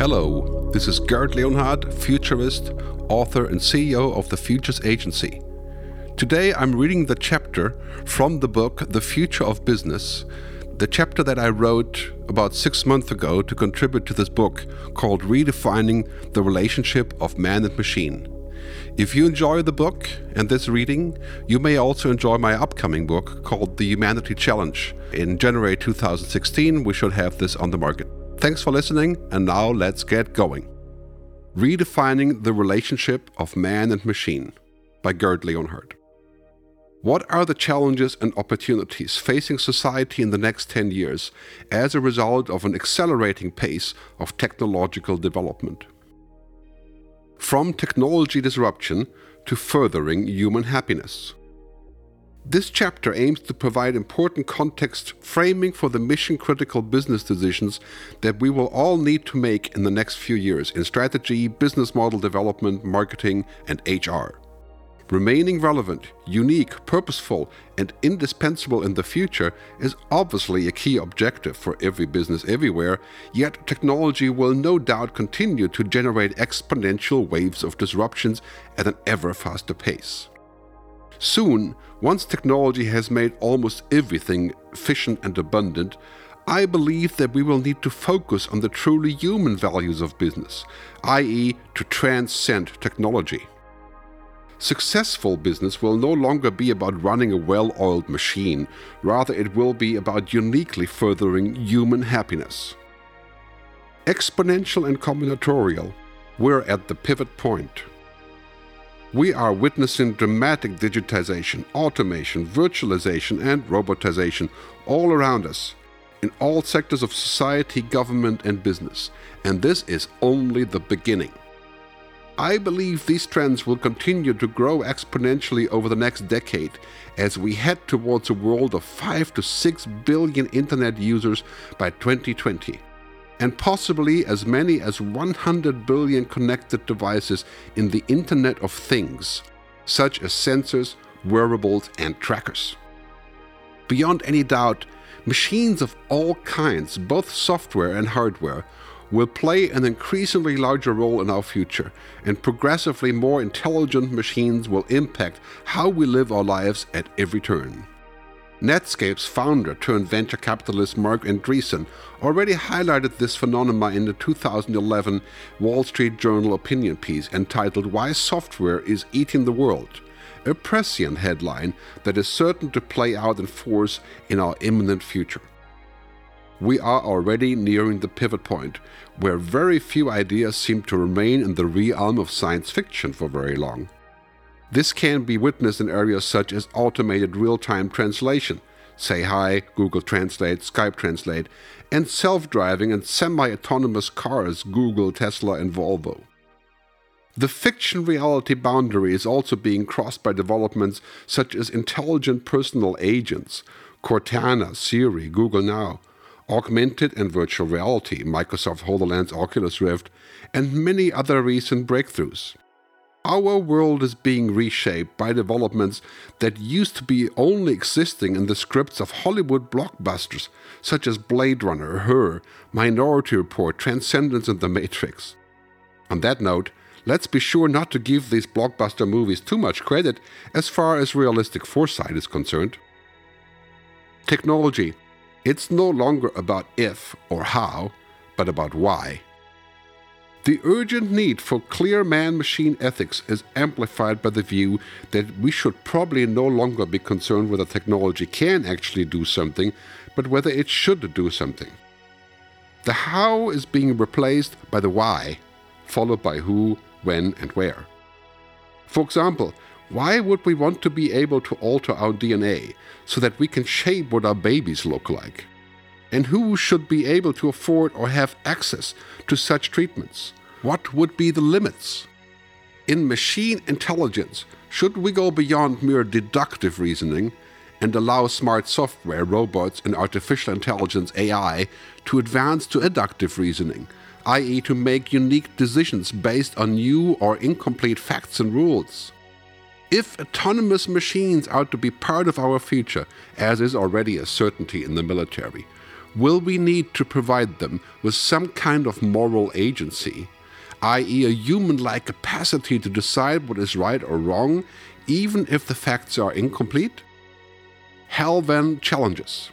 Hello, this is Gerd Leonhard, futurist, author, and CEO of the Futures Agency. Today I'm reading the chapter from the book The Future of Business, the chapter that I wrote about six months ago to contribute to this book called Redefining the Relationship of Man and Machine. If you enjoy the book and this reading, you may also enjoy my upcoming book called The Humanity Challenge. In January 2016, we should have this on the market. Thanks for listening, and now let's get going. Redefining the Relationship of Man and Machine by Gerd Leonhard. What are the challenges and opportunities facing society in the next 10 years as a result of an accelerating pace of technological development? From technology disruption to furthering human happiness. This chapter aims to provide important context framing for the mission critical business decisions that we will all need to make in the next few years in strategy, business model development, marketing, and HR. Remaining relevant, unique, purposeful, and indispensable in the future is obviously a key objective for every business everywhere, yet technology will no doubt continue to generate exponential waves of disruptions at an ever faster pace. Soon, once technology has made almost everything efficient and abundant, I believe that we will need to focus on the truly human values of business, i.e., to transcend technology. Successful business will no longer be about running a well oiled machine, rather, it will be about uniquely furthering human happiness. Exponential and combinatorial, we're at the pivot point. We are witnessing dramatic digitization, automation, virtualization, and robotization all around us, in all sectors of society, government, and business. And this is only the beginning. I believe these trends will continue to grow exponentially over the next decade as we head towards a world of 5 to 6 billion internet users by 2020 and possibly as many as 100 billion connected devices in the Internet of Things, such as sensors, wearables, and trackers. Beyond any doubt, machines of all kinds, both software and hardware, will play an increasingly larger role in our future, and progressively more intelligent machines will impact how we live our lives at every turn. Netscape's founder turned venture capitalist Marc Andreessen already highlighted this phenomenon in the 2011 Wall Street Journal opinion piece entitled Why Software is Eating the World, a prescient headline that is certain to play out in force in our imminent future. We are already nearing the pivot point, where very few ideas seem to remain in the realm of science fiction for very long. This can be witnessed in areas such as automated real time translation, Say Hi, Google Translate, Skype Translate, and self driving and semi autonomous cars, Google, Tesla, and Volvo. The fiction reality boundary is also being crossed by developments such as intelligent personal agents, Cortana, Siri, Google Now, augmented and virtual reality, Microsoft HoloLens, Oculus Rift, and many other recent breakthroughs. Our world is being reshaped by developments that used to be only existing in the scripts of Hollywood blockbusters such as Blade Runner, Her, Minority Report, Transcendence, and The Matrix. On that note, let's be sure not to give these blockbuster movies too much credit as far as realistic foresight is concerned. Technology. It's no longer about if or how, but about why. The urgent need for clear man machine ethics is amplified by the view that we should probably no longer be concerned whether technology can actually do something, but whether it should do something. The how is being replaced by the why, followed by who, when, and where. For example, why would we want to be able to alter our DNA so that we can shape what our babies look like? And who should be able to afford or have access to such treatments? What would be the limits? In machine intelligence, should we go beyond mere deductive reasoning and allow smart software, robots, and artificial intelligence AI to advance to abductive reasoning, i.e., to make unique decisions based on new or incomplete facts and rules? If autonomous machines are to be part of our future, as is already a certainty in the military, will we need to provide them with some kind of moral agency, i.e., a human like capacity to decide what is right or wrong, even if the facts are incomplete? Hellven challenges.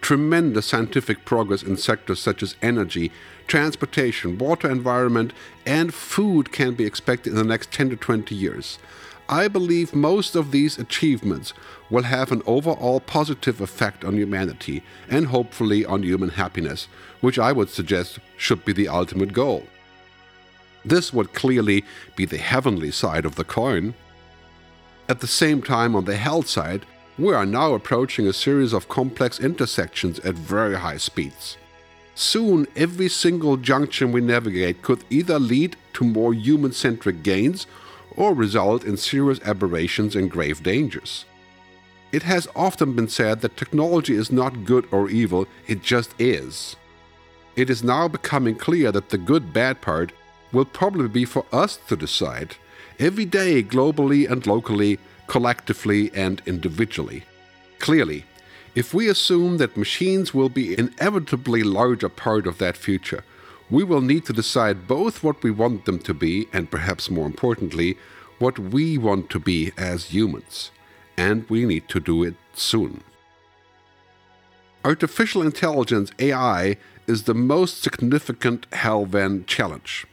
Tremendous scientific progress in sectors such as energy, transportation, water environment, and food can be expected in the next 10 to 20 years. I believe most of these achievements will have an overall positive effect on humanity and hopefully on human happiness, which I would suggest should be the ultimate goal. This would clearly be the heavenly side of the coin. At the same time, on the hell side, we are now approaching a series of complex intersections at very high speeds. Soon, every single junction we navigate could either lead to more human centric gains or result in serious aberrations and grave dangers. It has often been said that technology is not good or evil, it just is. It is now becoming clear that the good bad part will probably be for us to decide, every day, globally and locally, collectively and individually. Clearly, if we assume that machines will be inevitably larger part of that future, we will need to decide both what we want them to be and perhaps more importantly, what we want to be as humans. And we need to do it soon. Artificial intelligence, AI, is the most significant Hellven challenge.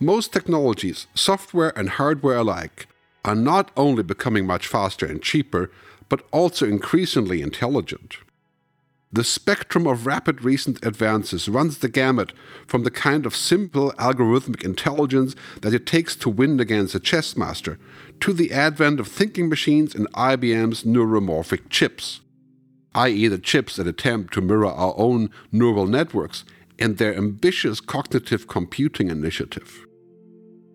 Most technologies, software and hardware alike, are not only becoming much faster and cheaper, but also increasingly intelligent. The spectrum of rapid recent advances runs the gamut from the kind of simple algorithmic intelligence that it takes to win against a chess master to the advent of thinking machines and IBM's neuromorphic chips, i.e., the chips that attempt to mirror our own neural networks and their ambitious cognitive computing initiative.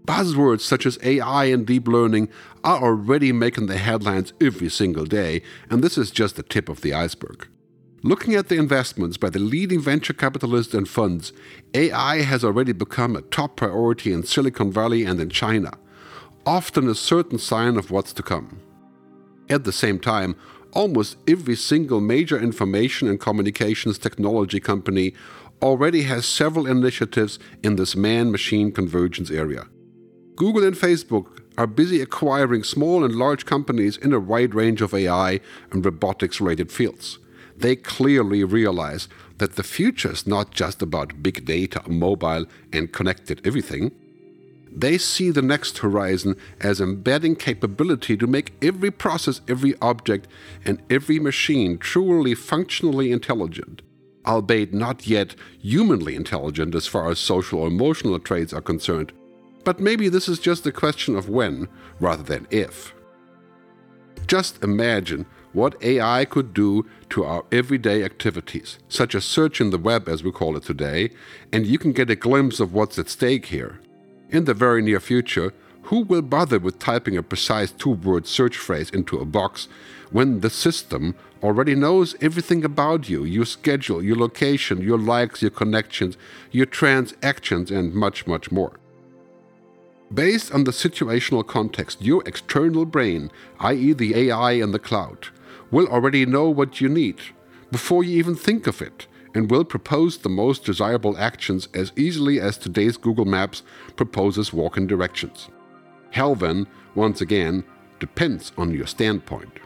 Buzzwords such as AI and deep learning are already making the headlines every single day, and this is just the tip of the iceberg. Looking at the investments by the leading venture capitalists and funds, AI has already become a top priority in Silicon Valley and in China, often a certain sign of what's to come. At the same time, almost every single major information and communications technology company already has several initiatives in this man machine convergence area. Google and Facebook are busy acquiring small and large companies in a wide range of AI and robotics related fields. They clearly realize that the future is not just about big data, mobile, and connected everything. They see the next horizon as embedding capability to make every process, every object, and every machine truly functionally intelligent, albeit not yet humanly intelligent as far as social or emotional traits are concerned, but maybe this is just a question of when rather than if. Just imagine what AI could do to our everyday activities, such as searching the web as we call it today, and you can get a glimpse of what's at stake here. In the very near future, who will bother with typing a precise two word search phrase into a box when the system already knows everything about you your schedule, your location, your likes, your connections, your transactions, and much, much more? Based on the situational context, your external brain, i.e., the AI in the cloud, will already know what you need before you even think of it and will propose the most desirable actions as easily as today's Google Maps proposes walking directions. Hellven, once again, depends on your standpoint.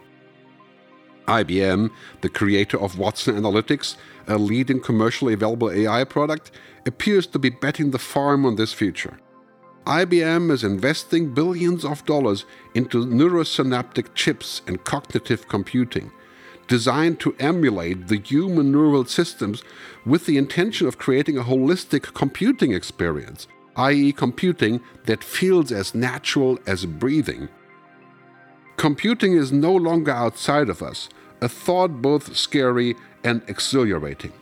IBM, the creator of Watson Analytics, a leading commercially available AI product, appears to be betting the farm on this future. IBM is investing billions of dollars into neurosynaptic chips and cognitive computing, designed to emulate the human neural systems with the intention of creating a holistic computing experience, i.e., computing that feels as natural as breathing. Computing is no longer outside of us, a thought both scary and exhilarating.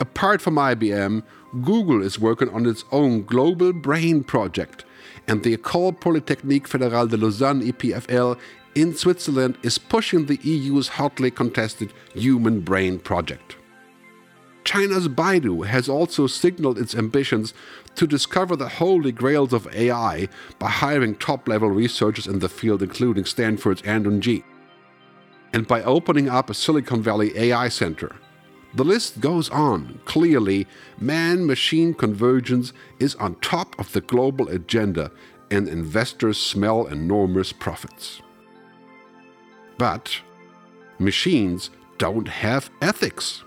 Apart from IBM, Google is working on its own Global Brain project, and the École Polytechnique Fédérale de Lausanne EPFL in Switzerland is pushing the EU's hotly contested Human Brain project. China's Baidu has also signaled its ambitions to discover the holy grails of AI by hiring top level researchers in the field, including Stanford's Andrew Ng, and by opening up a Silicon Valley AI center The list goes on. Clearly, man machine convergence is on top of the global agenda, and investors smell enormous profits. But machines don't have ethics.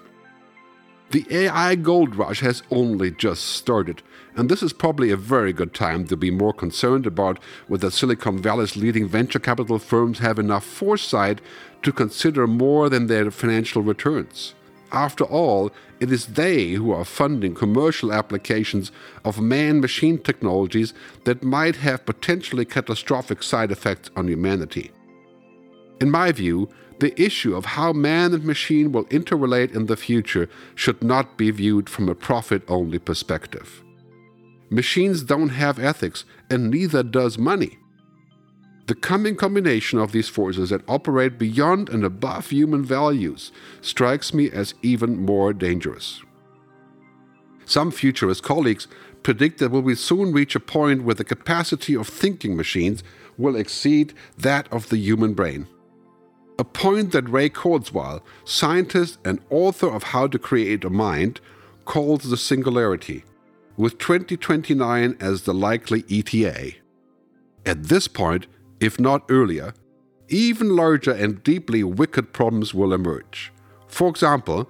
The AI gold rush has only just started, and this is probably a very good time to be more concerned about whether Silicon Valley's leading venture capital firms have enough foresight to consider more than their financial returns. After all, it is they who are funding commercial applications of man machine technologies that might have potentially catastrophic side effects on humanity. In my view, the issue of how man and machine will interrelate in the future should not be viewed from a profit only perspective. Machines don't have ethics, and neither does money. The coming combination of these forces that operate beyond and above human values strikes me as even more dangerous. Some futurist colleagues predict that we will soon reach a point where the capacity of thinking machines will exceed that of the human brain a point that Ray Kurzweil, scientist and author of How to Create a Mind, calls the singularity, with 2029 as the likely ETA. At this point, if not earlier, even larger and deeply wicked problems will emerge. For example,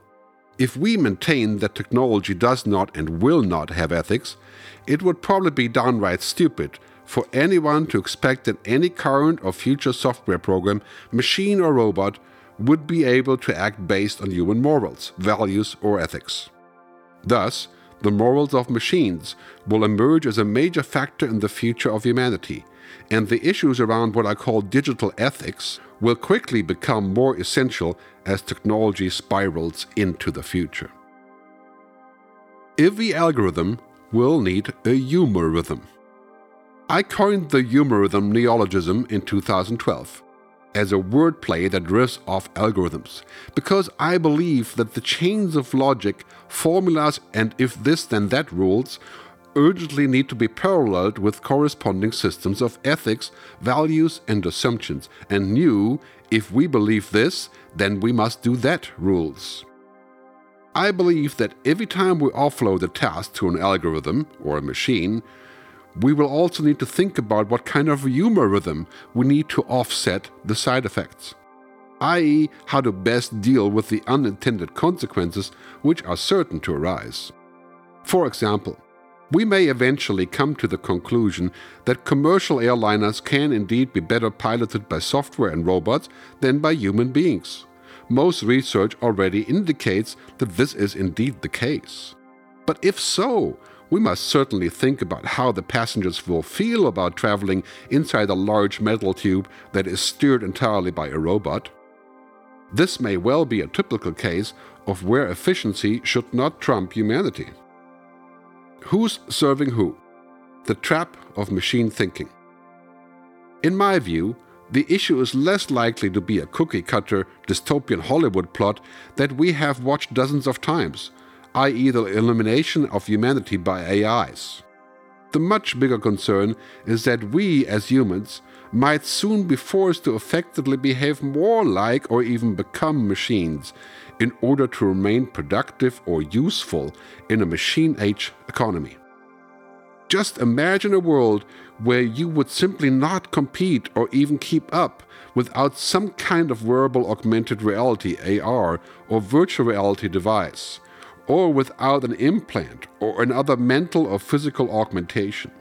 if we maintain that technology does not and will not have ethics, it would probably be downright stupid for anyone to expect that any current or future software program, machine or robot, would be able to act based on human morals, values, or ethics. Thus, the morals of machines will emerge as a major factor in the future of humanity, and the issues around what I call digital ethics will quickly become more essential as technology spirals into the future. Every algorithm will need a humarithm. I coined the humarithm neologism in 2012 as a wordplay that riffs off algorithms, because I believe that the chains of logic, formulas, and if this then that rules urgently need to be paralleled with corresponding systems of ethics, values, and assumptions, and new, if we believe this, then we must do that rules. I believe that every time we offload a task to an algorithm or a machine, we will also need to think about what kind of humarithm we need to offset the side effects, i.e., how to best deal with the unintended consequences which are certain to arise. For example, we may eventually come to the conclusion that commercial airliners can indeed be better piloted by software and robots than by human beings. Most research already indicates that this is indeed the case. But if so, we must certainly think about how the passengers will feel about traveling inside a large metal tube that is steered entirely by a robot. This may well be a typical case of where efficiency should not trump humanity. Who's serving who? The trap of machine thinking. In my view, the issue is less likely to be a cookie cutter dystopian Hollywood plot that we have watched dozens of times i.e., the elimination of humanity by AIs. The much bigger concern is that we, as humans, might soon be forced to effectively behave more like or even become machines in order to remain productive or useful in a machine age economy. Just imagine a world where you would simply not compete or even keep up without some kind of wearable augmented reality AR or virtual reality device or without an implant or another mental or physical augmentation.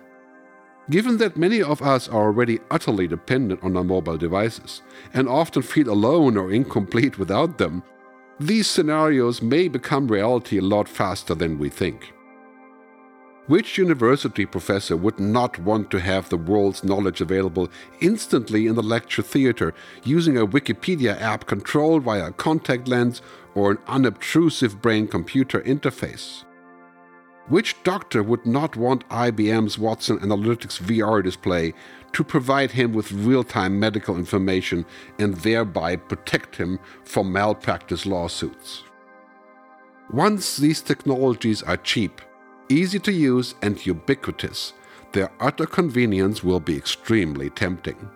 Given that many of us are already utterly dependent on our mobile devices and often feel alone or incomplete without them, these scenarios may become reality a lot faster than we think. Which university professor would not want to have the world's knowledge available instantly in the lecture theater using a Wikipedia app controlled via a contact lens or an unobtrusive brain computer interface? Which doctor would not want IBM's Watson Analytics VR display to provide him with real time medical information and thereby protect him from malpractice lawsuits? Once these technologies are cheap, easy to use, and ubiquitous, their utter convenience will be extremely tempting.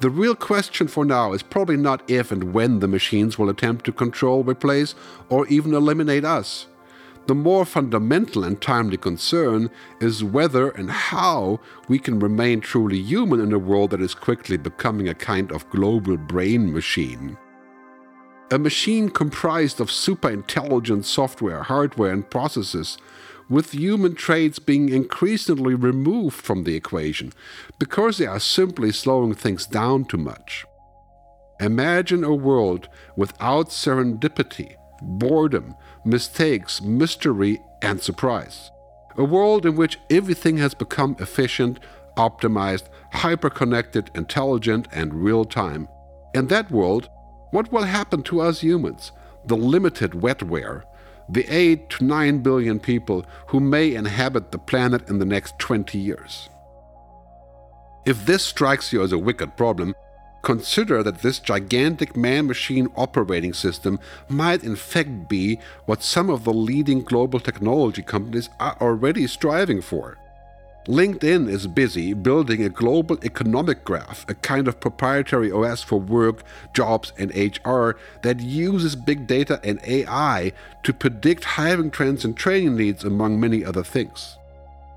The real question for now is probably not if and when the machines will attempt to control, replace, or even eliminate us. The more fundamental and timely concern is whether and how we can remain truly human in a world that is quickly becoming a kind of global brain machine. A machine comprised of super intelligent software, hardware, and processes with human traits being increasingly removed from the equation because they are simply slowing things down too much. Imagine a world without serendipity, boredom, mistakes, mystery, and surprise. A world in which everything has become efficient, optimized, hyper-connected, intelligent, and real time. In that world, what will happen to us humans, the limited wetware, the 8 to 9 billion people who may inhabit the planet in the next 20 years. If this strikes you as a wicked problem, consider that this gigantic man machine operating system might in fact be what some of the leading global technology companies are already striving for. LinkedIn is busy building a global economic graph, a kind of proprietary OS for work, jobs, and HR that uses big data and AI to predict hiring trends and training needs, among many other things.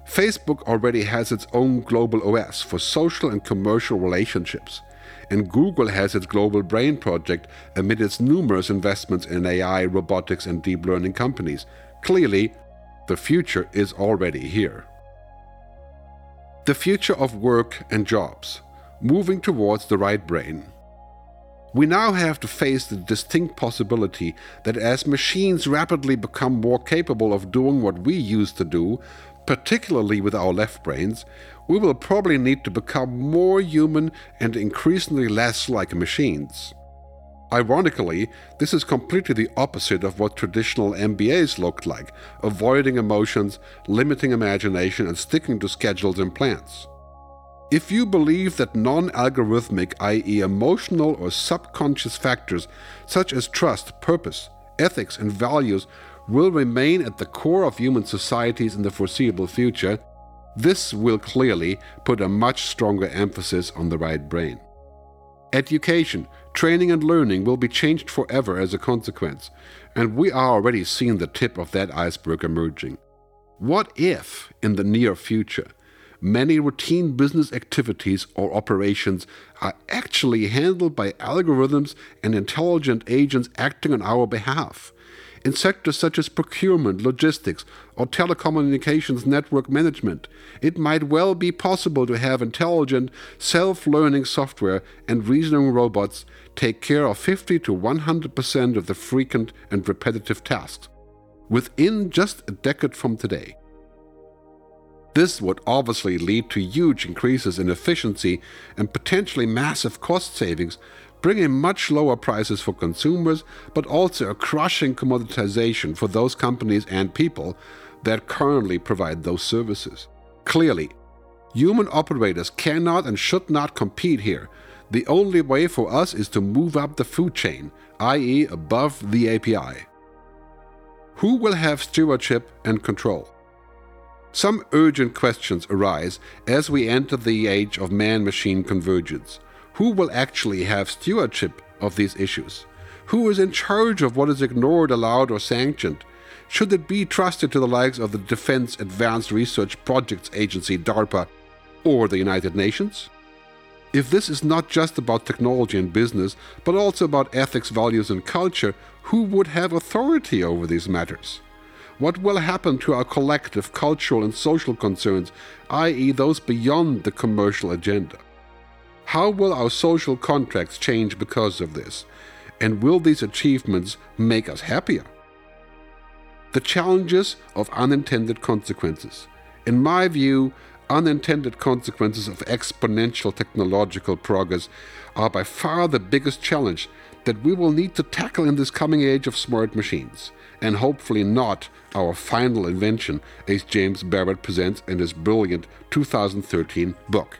Facebook already has its own global OS for social and commercial relationships, and Google has its Global Brain project amid its numerous investments in AI, robotics, and deep learning companies. Clearly, the future is already here. The future of work and jobs, moving towards the right brain. We now have to face the distinct possibility that as machines rapidly become more capable of doing what we used to do, particularly with our left brains, we will probably need to become more human and increasingly less like machines. Ironically, this is completely the opposite of what traditional MBAs looked like avoiding emotions, limiting imagination, and sticking to schedules and plans. If you believe that non algorithmic, i.e., emotional or subconscious factors such as trust, purpose, ethics, and values will remain at the core of human societies in the foreseeable future, this will clearly put a much stronger emphasis on the right brain. Education, training, and learning will be changed forever as a consequence, and we are already seeing the tip of that iceberg emerging. What if, in the near future, many routine business activities or operations are actually handled by algorithms and intelligent agents acting on our behalf? in sectors such as procurement, logistics, or telecommunications network management, it might well be possible to have intelligent, self learning software and reasoning robots take care of 50 to 100% of the frequent and repetitive tasks within just a decade from today. This would obviously lead to huge increases in efficiency and potentially massive cost savings bringing much lower prices for consumers, but also a crushing commoditization for those companies and people that currently provide those services. Clearly, human operators cannot and should not compete here. The only way for us is to move up the food chain, i.e., above the API. Who will have stewardship and control? Some urgent questions arise as we enter the age of man machine convergence. Who will actually have stewardship of these issues? Who is in charge of what is ignored, allowed, or sanctioned? Should it be trusted to the likes of the Defense Advanced Research Projects Agency, DARPA, or the United Nations? If this is not just about technology and business, but also about ethics, values, and culture, who would have authority over these matters? What will happen to our collective cultural and social concerns, i.e., those beyond the commercial agenda? How will our social contracts change because of this? And will these achievements make us happier? The challenges of unintended consequences. In my view, unintended consequences of exponential technological progress are by far the biggest challenge that we will need to tackle in this coming age of smart machines, and hopefully not our final invention, as James Barrat presents in his brilliant 2013 book.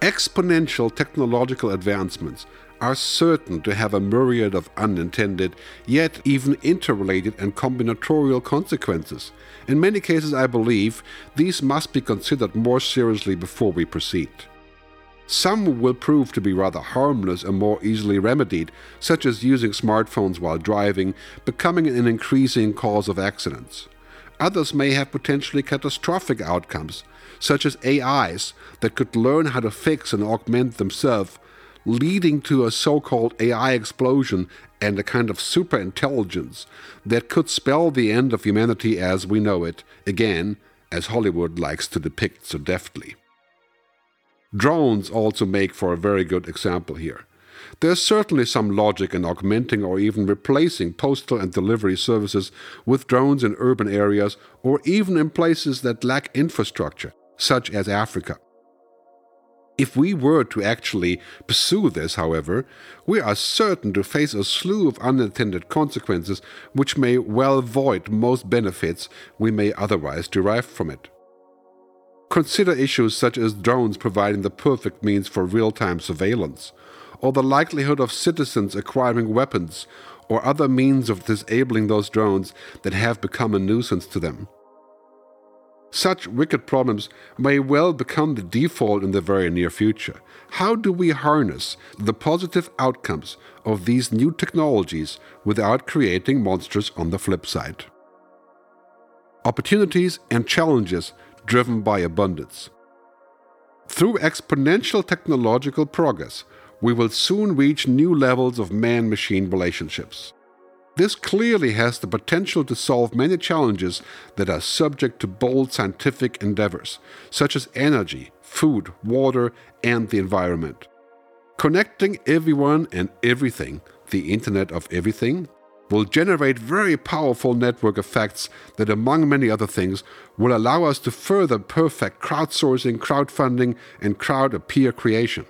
Exponential technological advancements are certain to have a myriad of unintended, yet even interrelated and combinatorial consequences. In many cases, I believe these must be considered more seriously before we proceed. Some will prove to be rather harmless and more easily remedied, such as using smartphones while driving, becoming an increasing cause of accidents. Others may have potentially catastrophic outcomes, such as AIs that could learn how to fix and augment themselves, leading to a so called AI explosion and a kind of superintelligence that could spell the end of humanity as we know it, again, as Hollywood likes to depict so deftly. Drones also make for a very good example here. There's certainly some logic in augmenting or even replacing postal and delivery services with drones in urban areas or even in places that lack infrastructure, such as Africa. If we were to actually pursue this, however, we are certain to face a slew of unintended consequences which may well void most benefits we may otherwise derive from it. Consider issues such as drones providing the perfect means for real time surveillance, or the likelihood of citizens acquiring weapons or other means of disabling those drones that have become a nuisance to them. Such wicked problems may well become the default in the very near future. How do we harness the positive outcomes of these new technologies without creating monsters on the flip side? Opportunities and challenges driven by abundance. Through exponential technological progress, we will soon reach new levels of man machine relationships. This clearly has the potential to solve many challenges that are subject to bold scientific endeavors, such as energy, food, water, and the environment. Connecting everyone and everything, the Internet of Everything, will generate very powerful network effects that, among many other things, will allow us to further perfect crowdsourcing, crowdfunding, and crowd peer creation.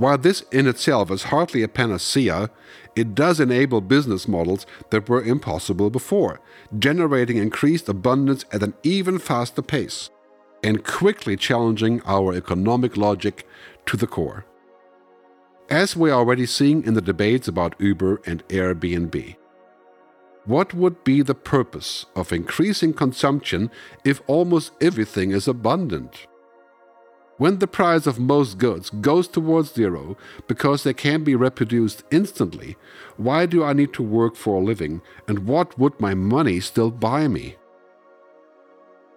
While this in itself is hardly a panacea, it does enable business models that were impossible before, generating increased abundance at an even faster pace, and quickly challenging our economic logic to the core. As we are already seeing in the debates about Uber and Airbnb. What would be the purpose of increasing consumption if almost everything is abundant? When the price of most goods goes towards zero because they can be reproduced instantly, why do I need to work for a living and what would my money still buy me?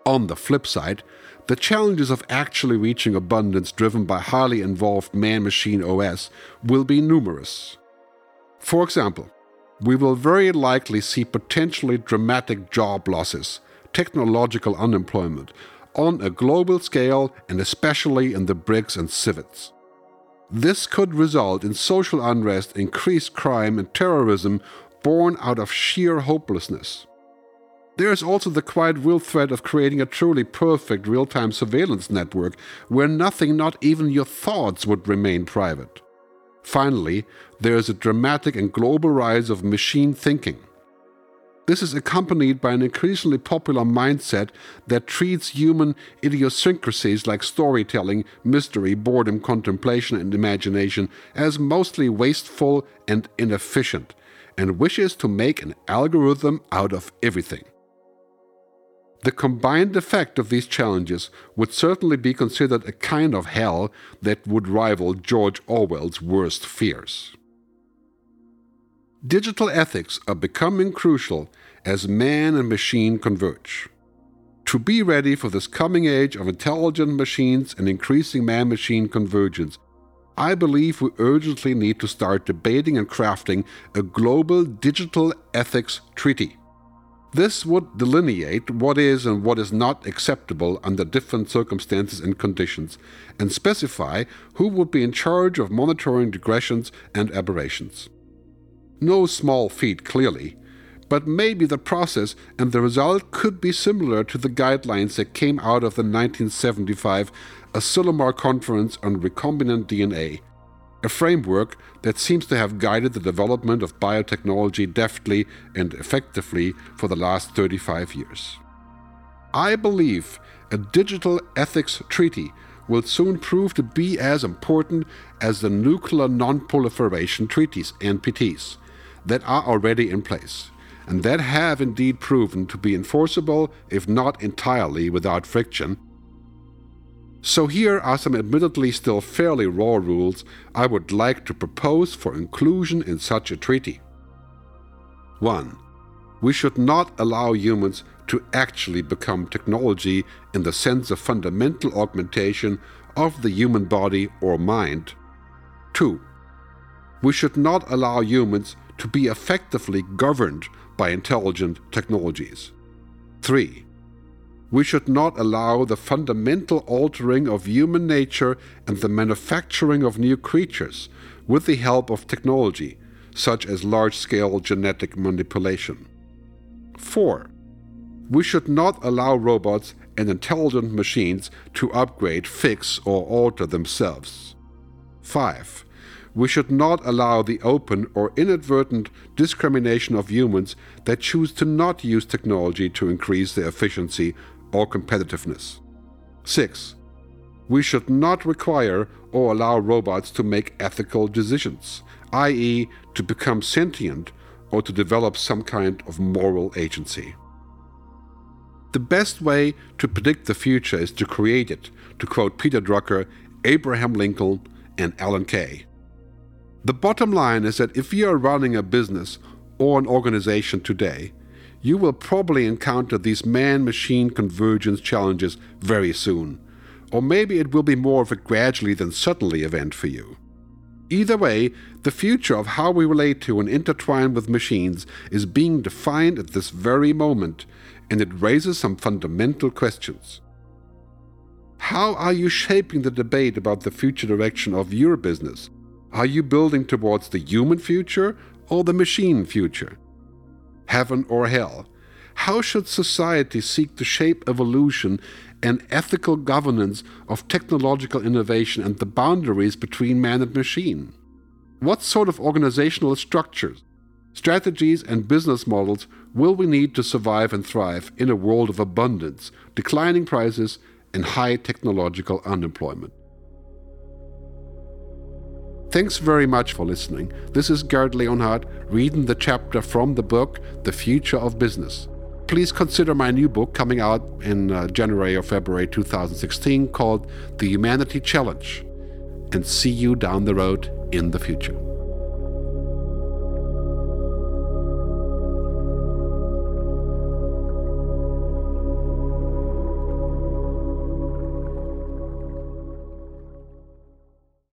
On the flip side, the challenges of actually reaching abundance driven by highly involved man machine OS will be numerous. For example, we will very likely see potentially dramatic job losses, technological unemployment, on a global scale and especially in the BRICS and CIVETS. This could result in social unrest, increased crime, and terrorism born out of sheer hopelessness. There is also the quite real threat of creating a truly perfect real time surveillance network where nothing, not even your thoughts, would remain private. Finally, there is a dramatic and global rise of machine thinking. This is accompanied by an increasingly popular mindset that treats human idiosyncrasies like storytelling, mystery, boredom, contemplation, and imagination as mostly wasteful and inefficient, and wishes to make an algorithm out of everything. The combined effect of these challenges would certainly be considered a kind of hell that would rival George Orwell's worst fears. Digital ethics are becoming crucial as man and machine converge. To be ready for this coming age of intelligent machines and increasing man machine convergence, I believe we urgently need to start debating and crafting a global digital ethics treaty. This would delineate what is and what is not acceptable under different circumstances and conditions, and specify who would be in charge of monitoring digressions and aberrations. No small feat, clearly, but maybe the process and the result could be similar to the guidelines that came out of the 1975 Asilomar Conference on Recombinant DNA, a framework that seems to have guided the development of biotechnology deftly and effectively for the last 35 years. I believe a digital ethics treaty will soon prove to be as important as the nuclear non-proliferation treaties, NPTs, that are already in place, and that have indeed proven to be enforceable, if not entirely without friction. So, here are some admittedly still fairly raw rules I would like to propose for inclusion in such a treaty. 1. We should not allow humans to actually become technology in the sense of fundamental augmentation of the human body or mind. 2. We should not allow humans to be effectively governed by intelligent technologies. 3 we should not allow the fundamental altering of human nature and the manufacturing of new creatures with the help of technology, such as large scale genetic manipulation. 4. We should not allow robots and intelligent machines to upgrade, fix, or alter themselves. 5. We should not allow the open or inadvertent discrimination of humans that choose to not use technology to increase their efficiency or competitiveness. 6. We should not require or allow robots to make ethical decisions, i.e., to become sentient or to develop some kind of moral agency. The best way to predict the future is to create it, to quote Peter Drucker, Abraham Lincoln, and Alan Kay. The bottom line is that if you are running a business or an organization today, you will probably encounter these man machine convergence challenges very soon. Or maybe it will be more of a gradually than suddenly event for you. Either way, the future of how we relate to and intertwine with machines is being defined at this very moment, and it raises some fundamental questions. How are you shaping the debate about the future direction of your business? Are you building towards the human future or the machine future? heaven or hell? How should society seek to shape evolution and ethical governance of technological innovation and the boundaries between man and machine? What sort of organizational structures, strategies, and business models will we need to survive and thrive in a world of abundance, declining prices, and high technological unemployment? Thanks very much for listening. This is Gerd Leonhard reading the chapter from the book The Future of Business. Please consider my new book coming out in uh, January or February 2016 called The Humanity Challenge. And see you down the road in the future.